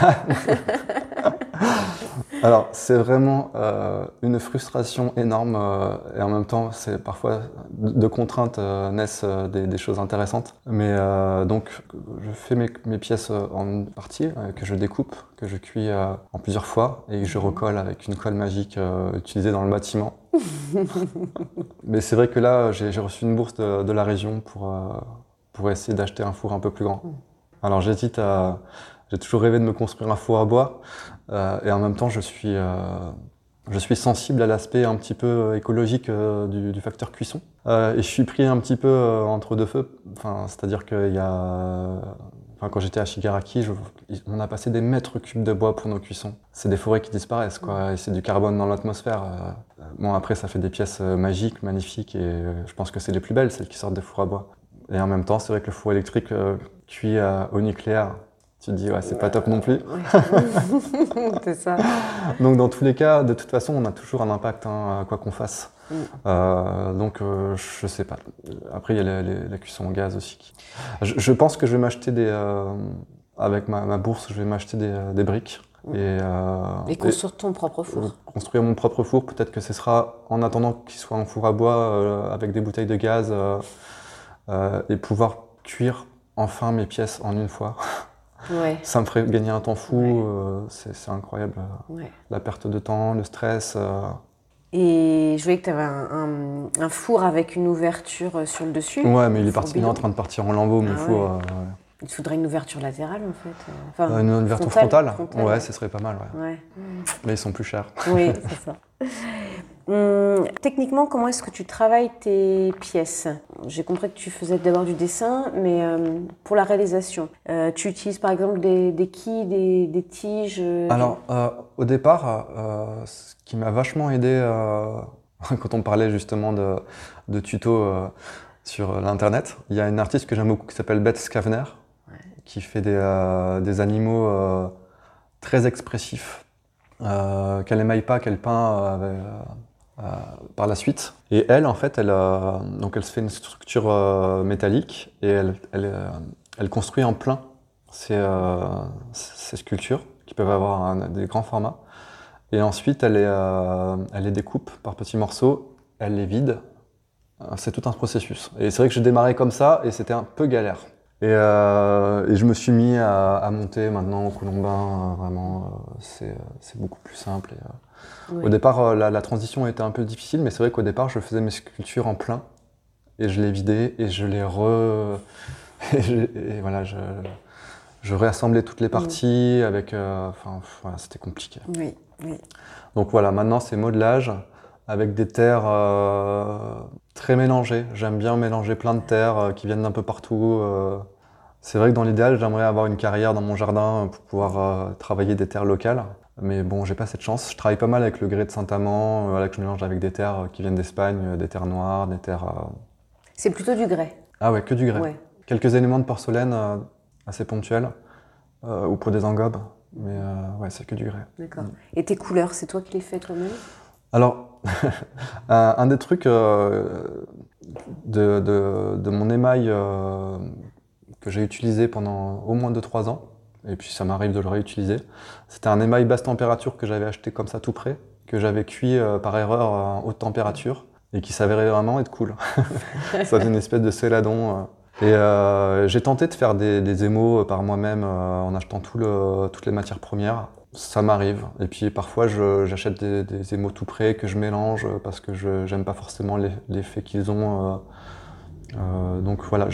C: Alors, c'est vraiment euh, une frustration énorme euh, et en même temps, c'est parfois de, contraintes euh, naissent des, choses intéressantes. Mais donc, je fais mes, mes pièces en partie que je découpe, que je cuis en plusieurs fois et que je recolle avec une colle magique utilisée dans le bâtiment. Mais c'est vrai que là, j'ai reçu une bourse de, de la région pour, pour essayer d'acheter un four un peu plus grand. Mm. Alors, j'hésite à j'ai toujours rêvé de me construire un four à bois et en même temps je suis, euh, je suis sensible à l'aspect un petit peu euh, écologique du, facteur cuisson. et je suis pris un petit peu entre deux feux. Enfin, C'est-à-dire qu'il y a... Enfin, quand j'étais à Shigaraki, on a passé des mètres cubes de bois pour nos cuissons. C'est des forêts qui disparaissent, quoi, et c'est du carbone dans l'atmosphère. bon, après, ça fait des pièces magiques, magnifiques, et je pense que c'est les plus belles, celles qui sortent des fours à bois. Et en même temps, c'est vrai que le four électrique cuit au nucléaire, tu te dis, ouais, c'est pas top non plus.
B: c'est ça.
C: donc, dans tous les cas, de toute façon, on a toujours un impact, hein, quoi qu'on fasse. Mm. Euh, donc, euh, je sais pas. Après, il y a la cuisson au gaz aussi. Je, pense que je vais m'acheter des. Euh, avec ma, bourse, je vais m'acheter des, briques.
B: Mm. Et, et, construire ton propre four.
C: Construire mon propre four. Peut-être que ce sera en attendant qu'il soit un four à bois avec des bouteilles de gaz et pouvoir cuire enfin mes pièces en une fois. Ça me ferait gagner un temps fou, euh, c'est incroyable. La perte de temps, le stress. Euh.
B: Et je voyais que tu avais un, four avec une ouverture euh, sur le dessus.
C: Ouais, mais il est, parti, en train de partir en lambeaux, mon ah four.
B: Il faudrait une ouverture latérale en fait.
C: une ouverture frontale, Ouais, ce serait pas mal. Mais ils sont plus chers.
B: Oui, c'est ça. Hum, techniquement, comment est-ce que tu travailles tes pièces? J'ai compris que tu faisais d'abord du dessin, mais euh, pour la réalisation, euh, tu utilises par exemple des, des quilles, des, tiges euh,
C: Alors, au départ, ce qui m'a vachement aidé quand on parlait justement de, de tutos sur l'Internet, il y a une artiste que j'aime beaucoup qui s'appelle Beth Scavener, qui fait des, des animaux très expressifs. qu'elle émaille pas, qu'elle peint par la suite. Et elle, en fait, elle, donc elle se fait une structure euh, métallique et elle, elle, euh, elle, construit en plein ces, ces, sculptures qui peuvent avoir des grands formats. Et ensuite, elle les, elle les découpe par petits morceaux, elle les vide. C'est tout un processus. Et c'est vrai que j'ai démarré comme ça et c'était un peu galère. Et, et, je me suis mis à, à monter maintenant au Colombin. vraiment, c'est beaucoup plus simple. Et, au départ, euh, la, transition était un peu difficile, mais c'est vrai qu'au départ, je faisais mes sculptures en plein et je les vidais et je les re. et, voilà, je, je, réassemblais toutes les parties avec. Euh, enfin, voilà, c'était compliqué.
B: Oui, oui.
C: Donc voilà, maintenant c'est modelage avec des terres euh, très mélangées. J'aime bien mélanger plein de terres qui viennent d'un peu partout. C'est vrai que dans l'idéal, j'aimerais avoir une carrière dans mon jardin pour pouvoir travailler des terres locales. Mais bon, j'ai pas cette chance. Je travaille pas mal avec le grès de Saint-Amand, euh, voilà, que je mélange avec des terres euh, qui viennent d'Espagne, euh, des terres noires, des terres.
B: C'est plutôt du grès.
C: Ah ouais, que du grès. Quelques éléments de porcelaine assez ponctuels, ou pour des engobes, mais ouais, c'est que du grès.
B: D'accord. Et tes couleurs, c'est toi qui les fais toi-même?
C: Alors, un des trucs de, de, de, mon émail que j'ai utilisé pendant au moins 2-3 ans, et puis ça m'arrive de le réutiliser. C'était un émail basse température que j'avais acheté comme ça tout près, que j'avais cuit euh, par erreur en haute température et qui s'avérait vraiment être cool. ça faisait une espèce de céladon. Euh. Et euh, j'ai tenté de faire des, des émaux par moi-même en achetant tout le, toutes les matières premières. Ça m'arrive. Et puis parfois j'achète des, des, émaux tout près que je mélange parce que je n'aime pas forcément l'effet qu'ils ont. donc voilà,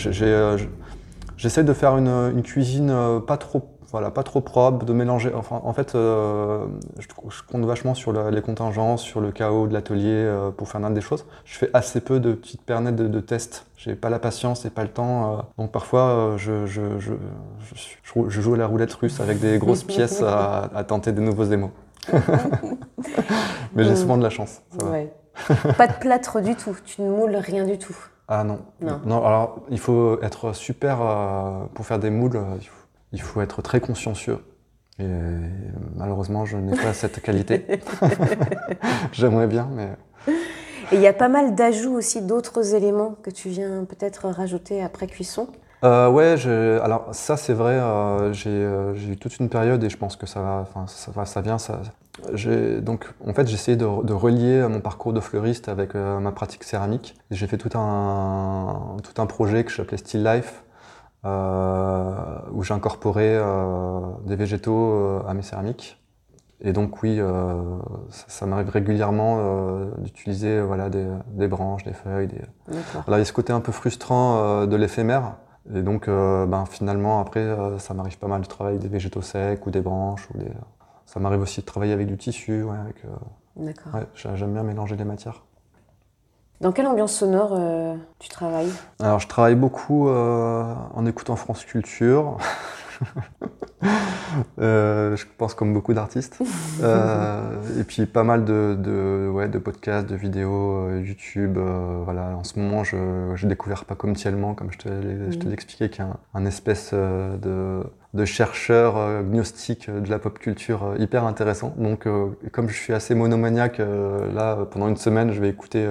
C: j'essaie de faire une, une cuisine pas trop voilà, pas trop propre, de mélanger. Enfin, en fait, euh, je, compte vachement sur les contingences, sur le chaos de l'atelier euh, pour faire des choses. Je fais assez peu de petites pernettes de, de tests. J'ai pas la patience et pas le temps. Euh. donc parfois, je, je, je, je, joue à la roulette russe avec des grosses pièces à, tenter des nouveaux émaux. Mais j'ai souvent de la chance.
B: pas de plâtre du tout. Tu ne moules rien du tout.
C: Ah non. Non. non alors, il faut être super pour faire des moules. Il faut il faut être très consciencieux. Et malheureusement, je n'ai pas cette qualité. J'aimerais bien, mais.
B: Et il y a pas mal d'ajouts aussi d'autres éléments que tu viens peut-être rajouter après cuisson?
C: euh, Ouais, alors ça c'est vrai, euh, euh, j'ai eu toute une période et je pense que ça va, enfin ça, ça vient, ça. Donc en fait j'ai essayé de, relier mon parcours de fleuriste avec ma pratique céramique. J'ai fait tout un, tout un projet que j'appelais Still Life, où j'ai incorporé des végétaux à mes céramiques. Et donc oui, euh, ça, m'arrive régulièrement euh, d'utiliser voilà, des, branches, des feuilles. Des... il y a ce côté un peu frustrant euh, de l'éphémère. Et donc ben, finalement, après, ça m'arrive pas mal de travailler avec des végétaux secs ou des branches. Ou des... Ça m'arrive aussi de travailler avec du tissu. Ouais, avec,
B: D'accord.
C: J'aime bien mélanger les matières.
B: Dans quelle ambiance sonore tu travailles?
C: Alors je travaille beaucoup en écoutant France Culture. Euh, je pense comme beaucoup d'artistes. Euh, et puis pas mal de, de, ouais, de podcasts, de vidéos, euh, YouTube. voilà. En ce moment, j'ai découvert pas comme Tiellement, comme je te, je te l'ai expliqué, qui est un, espèce de, de, chercheur gnostique de la pop culture hyper intéressant. Donc, comme je suis assez monomaniaque, là, pendant une semaine, je vais écouter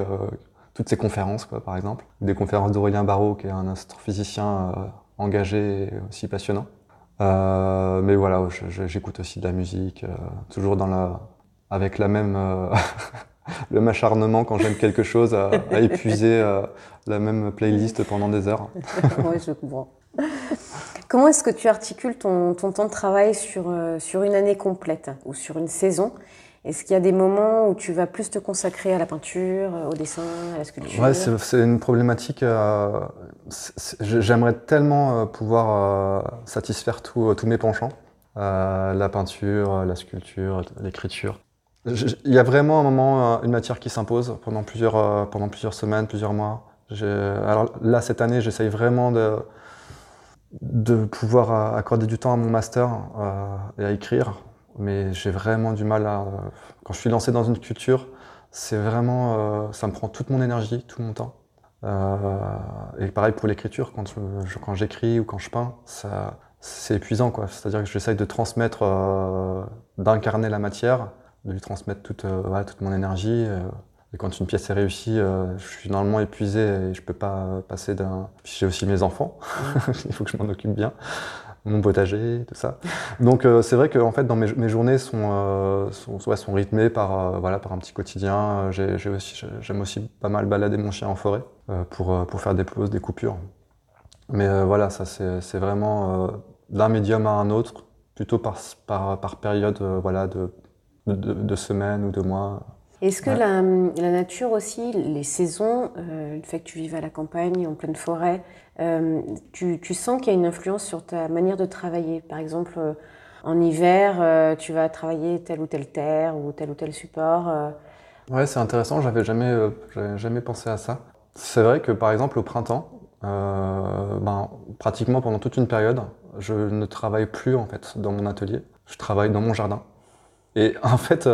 C: toutes ces conférences, quoi, par exemple. Des conférences d'Aurélien Barraud, qui est un astrophysicien engagé et aussi passionnant. Euh, mais voilà, j'écoute aussi de la musique, euh, toujours dans la, avec la même, euh, le même acharnement quand j'aime quelque chose, à, épuiser la même playlist pendant des heures.
B: oui, je comprends. Comment est-ce que tu articules ton, ton, temps de travail sur, sur une année complète ou sur une saison? Est-ce qu'il y a des moments où tu vas plus te consacrer à la peinture, au dessin, à la sculpture?
C: C'est une problématique. Euh, J'aimerais tellement euh, pouvoir euh, satisfaire tous mes penchants. Euh, la peinture, la sculpture, l'écriture. Il y a vraiment un moment, une matière qui s'impose pendant plusieurs, pendant plusieurs semaines, plusieurs mois. Alors là, cette année, j'essaye vraiment de pouvoir accorder du temps à mon master et à écrire mais j'ai vraiment du mal à. Quand je suis lancé dans une culture, c'est vraiment. Euh, ça me prend toute mon énergie, tout mon temps. Euh, et pareil pour l'écriture, quand, quand j'écris ou quand je peins, ça, c'est épuisant. quoi. C'est-à-dire que j'essaye de transmettre, euh, d'incarner la matière, de lui transmettre toute, toute mon énergie. et quand une pièce est réussie, je suis normalement épuisé et je peux pas passer d'un. J'ai aussi mes enfants, il faut que je m'en occupe bien mon potager, tout ça. Donc euh, c'est vrai que en fait, dans mes, journées sont, euh, sont, rythmées par, euh, voilà, par un petit quotidien. J'aime aussi, pas mal balader mon chien en forêt pour, faire des pauses, des coupures. Mais voilà, ça c'est vraiment d'un médium à un autre, plutôt par, période voilà, de, de, de, semaines ou de mois.
B: Est-ce que la, la, nature aussi, les saisons, le fait que tu vives à la campagne, en pleine forêt, euh, tu, sens qu'il y a une influence sur ta manière de travailler? Par exemple, euh, en hiver, euh, tu vas travailler telle ou telle terre ou tel ou tel support.
C: Ouais, c'est intéressant, j'avais jamais, jamais pensé à ça. C'est vrai que par exemple au printemps, ben, pratiquement pendant toute une période, je ne travaille plus en fait dans mon atelier, je travaille dans mon jardin. Et en fait,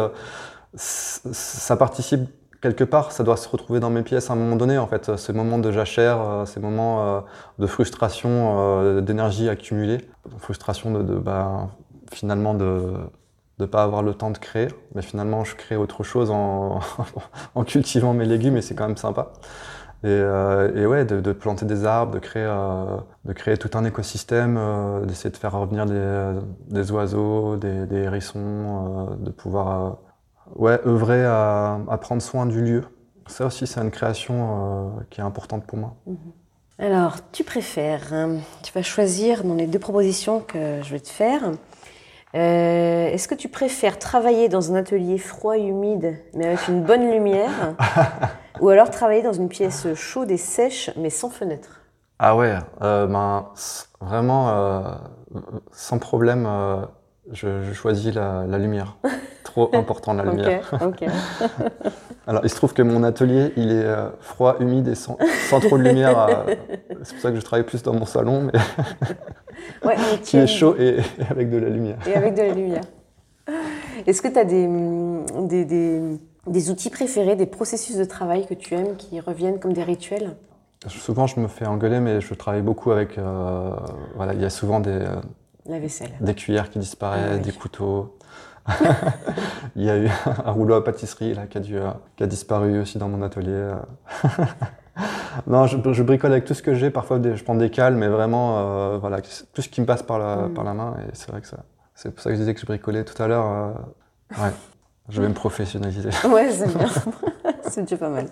C: ça participe quelque part, ça doit se retrouver dans mes pièces à un moment donné, en fait. Ces moments de jachère, euh, ces moments euh, de frustration, euh, d'énergie accumulée, frustration de, bah, finalement de ne pas avoir le temps de créer, mais finalement je crée autre chose en, en cultivant mes légumes et c'est quand même sympa. Et, et ouais, de, planter des arbres, de créer, de créer tout un écosystème, d'essayer de faire revenir des, des oiseaux, des, des hérissons, de pouvoir ouais, œuvrer à, prendre soin du lieu. Ça aussi, c'est une création euh, qui est importante pour moi. Mhm.
B: Alors, tu préfères, hein, tu vas choisir dans les deux propositions que je vais te faire. Euh, est-ce que tu préfères travailler dans un atelier froid et humide, mais avec une bonne lumière, ou alors travailler dans une pièce chaude et sèche, mais sans fenêtre?
C: Ah ouais, euh, ben, vraiment, sans problème, je, choisis la, lumière. Trop important la lumière. Alors, il se trouve que mon atelier, il est euh, froid, humide et sans, trop de lumière. Euh, c'est pour ça que je travaille plus dans mon salon, mais,
B: ouais,
C: qui est chaud et, avec de la lumière.
B: Et avec de la lumière. Est-ce que tu as des, des, des, outils préférés, des processus de travail que tu aimes qui reviennent comme des rituels?
C: Souvent, je me fais engueuler, mais je travaille beaucoup avec. Euh, voilà, il y a souvent des
B: la vaisselle.
C: Des cuillères qui disparaissent, ah des couteaux. Il y a eu un rouleau à pâtisserie là, qui, a, qui a disparu aussi dans mon atelier. non, je, bricole avec tout ce que j'ai. Parfois, je prends des cales, mais vraiment, voilà, tout ce qui me passe par la, mm. par la main. Et c'est vrai que ça, c'est pour ça que je disais que je bricolais tout à l'heure. ouais, je vais me professionnaliser.
B: ouais, c'est bien. c'est déjà pas mal.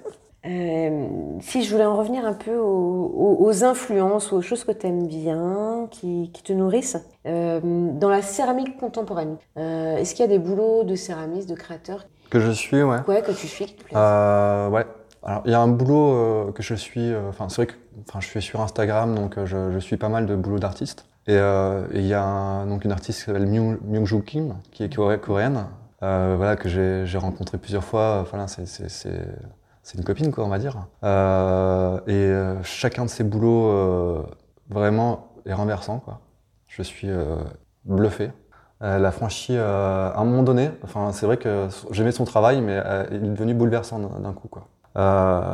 B: Euh, si je voulais en revenir un peu aux, influences ou aux choses que tu aimes bien, qui, te nourrissent, euh, dans la céramique contemporaine, euh, est-ce qu'il y a des boulots de céramistes, de créateurs
C: Que je suis, ouais.
B: Ouais, que tu suis, qui te
C: plaisent Ouais. Alors, il y a un boulot que je suis, enfin, c'est vrai que enfin, je suis sur Instagram, donc je, suis pas mal de boulots d'artistes. Et il y a donc une artiste qui s'appelle Myung-Joo Kim, qui est coréenne, voilà, que j'ai rencontré plusieurs fois. Voilà, c'est c'est une copine, quoi, on va dire. Euh, et euh, chacun de ces boulots, euh, vraiment, est renversant, quoi. Je suis bluffé. Elle a franchi à un moment donné, enfin, c'est vrai que j'aimais son travail, mais il est devenu bouleversant d'un coup, quoi.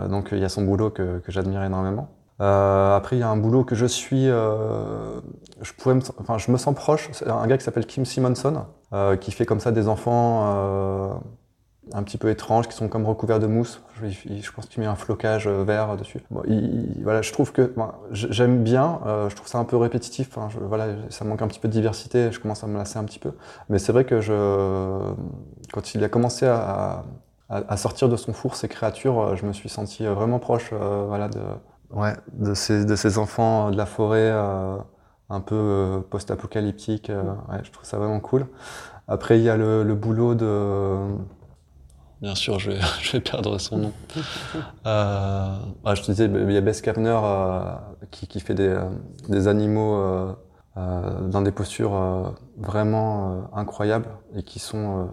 C: donc il y a son boulot que, que j'admire énormément. après, il y a un boulot que je suis, je pourrais, enfin, je me sens proche. C'est un gars qui s'appelle Kim Simonson, qui fait comme ça des enfants un petit peu étranges qui sont comme recouverts de mousse. Je, pense qu'il met un flocage euh, vert dessus. voilà, je trouve que j'aime bien. Euh, je trouve ça un peu répétitif. voilà, ça manque un petit peu de diversité. Je commence à me lasser un petit peu. Mais c'est vrai que je, quand il a commencé à, sortir de son four ces créatures, euh, je me suis senti vraiment proche, voilà, de, ouais, de ces, enfants de la forêt. un peu post-apocalyptique, je trouve ça vraiment cool. Après, il y a le boulot de, Bien sûr, je vais, je vais, perdre son nom. Euh, ah, je te disais, il y a Bess Kerner euh, qui, qui, fait des, euh, des animaux euh, euh, dans des postures vraiment incroyables et qui sont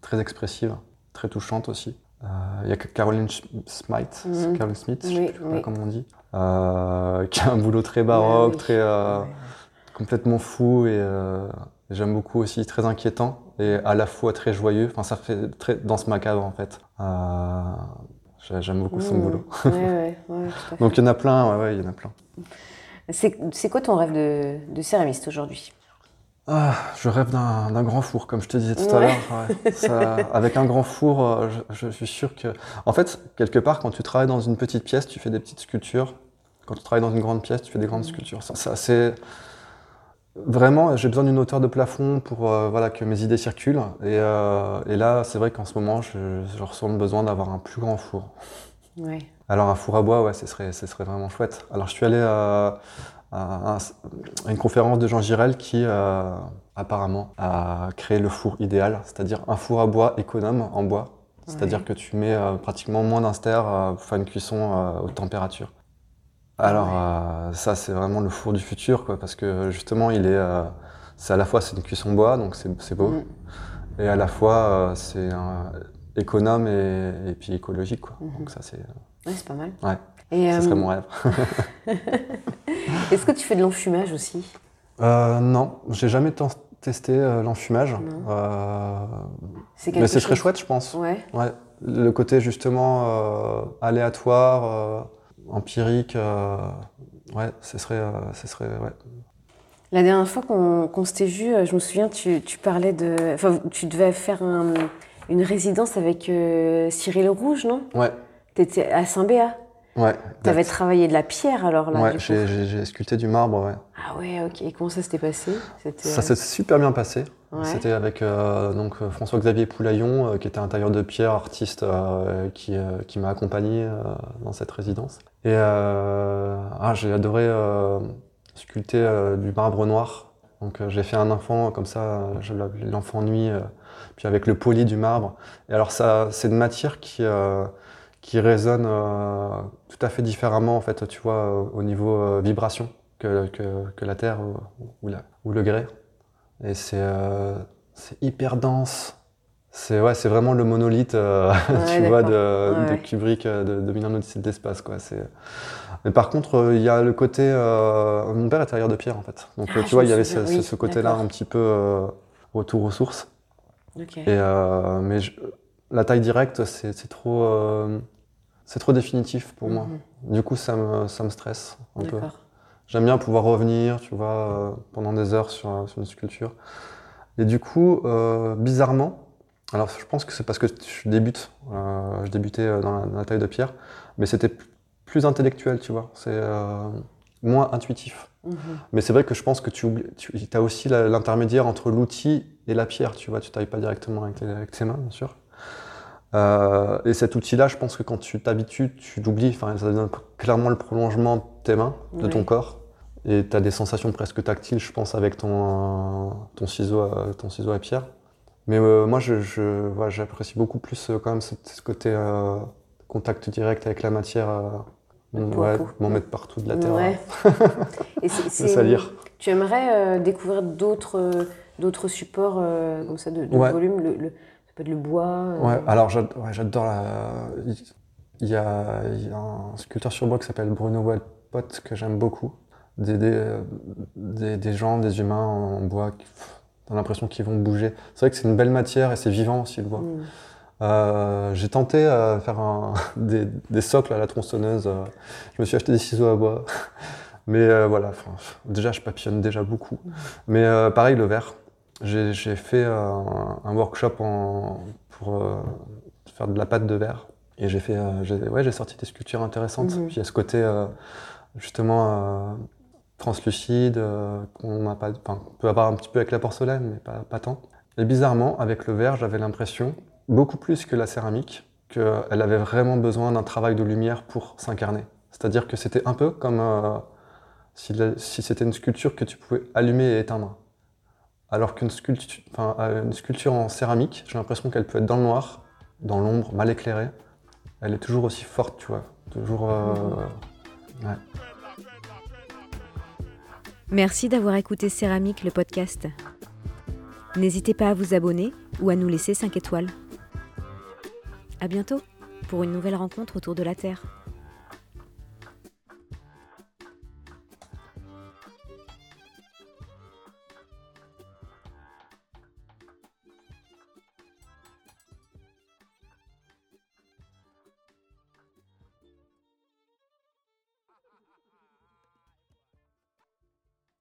C: très expressives, très touchantes aussi. Il y a Caroline Smith, mhm. Caroline Smith, je sais pas comment on dit, qui a un boulot très baroque, très complètement fou et j'aime beaucoup aussi, très inquiétant et à la fois très joyeux. Enfin, ça fait très danse macabre en fait. Euh, j'aime beaucoup son mmh. boulot. Ouais, ouais, Donc il y en a plein, ouais, il y en a plein.
B: C'est quoi ton rêve de, de céramiste aujourd'hui?
C: Ah, je rêve d'un grand four, comme je te disais tout à l'heure. avec un grand four, euh, je, je, suis sûr que. En fait, quelque part, quand tu travailles dans une petite pièce, tu fais des petites sculptures. Quand tu travailles dans une grande pièce, tu fais des grandes mmh. sculptures. C'est assez Vraiment, j'ai besoin d'une hauteur de plafond pour euh, voilà, que mes idées circulent. Et, euh, et là, c'est vrai qu'en ce moment, je, je, ressens le besoin d'avoir un plus grand four. Ouais. Alors un four à bois, ouais, ce serait, ce serait vraiment chouette. Alors je suis allé à, à, une conférence de Jean Girel qui euh, apparemment a créé le four idéal, c'est-à-dire un four à bois économe en bois. C'est-à-dire que tu mets pratiquement moins d'un pour faire une cuisson haute température. Alors euh, ça c'est vraiment le four du futur quoi parce que justement il est euh, c'est à la fois c'est une cuisson bois donc c'est beau mm. et à la fois euh, c'est économe et, puis écologique quoi. Mm-hmm. Donc ça c'est
B: ouais, c'est pas mal.
C: Ouais. Et, ça serait mon rêve.
B: Est-ce que tu fais de l'enfumage aussi?
C: Non, j'ai jamais testé l'enfumage. mais c'est très chouette je pense.
B: Ouais.
C: ouais. Le côté justement aléatoire empirique, euh, ouais, ce serait, euh, ce serait, ouais.
B: La dernière fois qu'on s'était vu, euh, je me souviens, tu, tu, parlais de, enfin, tu devais faire une résidence avec Cyril Rouge, non?
C: Ouais.
B: T'étais à Saint-Béat.
C: Ouais.
B: Tu avais travaillé de la pierre alors là
C: Ouais, j'ai sculpté du marbre, ouais.
B: Ah ouais, ok. Et comment ça s'était passé?
C: Ça s'est super bien passé. C'était avec euh, donc euh, François-Xavier Poulaillon, euh, qui était un tailleur de pierre, artiste, qui, qui m'a accompagné dans cette résidence. Et ah, j'ai adoré sculpter du marbre noir. Donc j'ai fait un enfant comme ça, l'enfant nuit, puis avec le poli du marbre. Et alors ça, c'est une matière qui qui résonne tout à fait différemment en fait, tu vois, au niveau vibration que, que, la terre ou, la, ou le grès. Et c'est euh, hyper dense. C'est ouais, c'est vraiment le monolithe, euh, tu vois, de, de Kubrick, euh, de, de 1997 d'espace, quoi. C'est. Mais par contre, euh, il y a le côté. mon père est tailleur de pierre, en fait. Donc, ah, tu vois, il y avait ce, ce côté-là un petit peu retour aux sources. Okay. Et mais la taille directe, c'est trop, c'est trop définitif pour moi. Mhm. Du coup, ça me, ça me stresse un peu. J'aime bien pouvoir revenir, tu vois, euh, pendant des heures sur, sur, une sculpture. Et du coup, euh, bizarrement, alors je pense que c'est parce que je débute, euh, je débutais dans la, taille de pierre, mais c'était plus intellectuel, tu vois. C'est euh, moins intuitif.
B: Mhm.
C: Mais c'est vrai que je pense que tu, oublies, tu as aussi l'intermédiaire entre l'outil et la pierre, tu vois. Tu tailles pas directement avec, les- avec tes mains, bien sûr. Euh, et cet outil-là, je pense que quand tu t'habitues, tu l'oublies. Enfin, ça devient clairement le prolongement de tes mains, de ton corps. Et tu as des sensations presque tactiles, je pense, avec ton, euh, ton, ciseau, à, ton ciseau à pierre. Mais euh, moi, je, je- voilà, j'apprécie beaucoup plus euh, quand même ce, côté euh, contact direct avec la matière. euh, ouais, m'en mettre partout de la terre.
B: Et c'est- c'est-
C: salir.
B: Tu aimerais euh, découvrir d'autres euh, d'autres supports euh, comme ça de, volume le, le- Peut être le bois. euh,
C: Ouais, alors ouais, j'adore la. Il y, a, il y a un sculpteur sur bois qui s'appelle Bruno Wellpot que j'aime beaucoup. Des, des, des, des gens, des humains en bois, qui- pff, t'as l'impression qu'ils vont bouger. C'est vrai que c'est une belle matière et c'est vivant aussi le bois.
B: mm.
C: Euh, J'ai tenté à faire un- des, des socles à la tronçonneuse. euh, Je me suis acheté des ciseaux à bois. Mais euh, voilà, déjà je papillonne déjà beaucoup. Mais euh, pareil, le verre. J'ai fait un, un workshop en- pour euh, faire de la pâte de verre. Et j'ai fait, euh, j'ai ouais, j'ai sorti des sculptures intéressantes.
B: Mhm.
C: Puis il y a ce côté euh, justement translucide qu'on peut avoir un petit peu avec la porcelaine, mais pas, pas tant. Et bizarrement, avec le verre, j'avais l'impression, beaucoup plus que la céramique, qu'elle avait vraiment besoin d'un travail de lumière pour s'incarner. C'est-à-dire que c'était un peu comme si c'était une sculpture que tu pouvais allumer et éteindre. Alors qu'une euh, sculpture en céramique, j'ai l'impression qu'elle peut être dans le noir, dans l'ombre, mal éclairée. Elle est toujours aussi forte, tu vois. Toujours. euh, ouais.
A: Merci d'avoir écouté Céramique, le podcast. N'hésitez pas à vous abonner ou à nous laisser 5 étoiles. À bientôt pour une nouvelle rencontre autour de la Terre.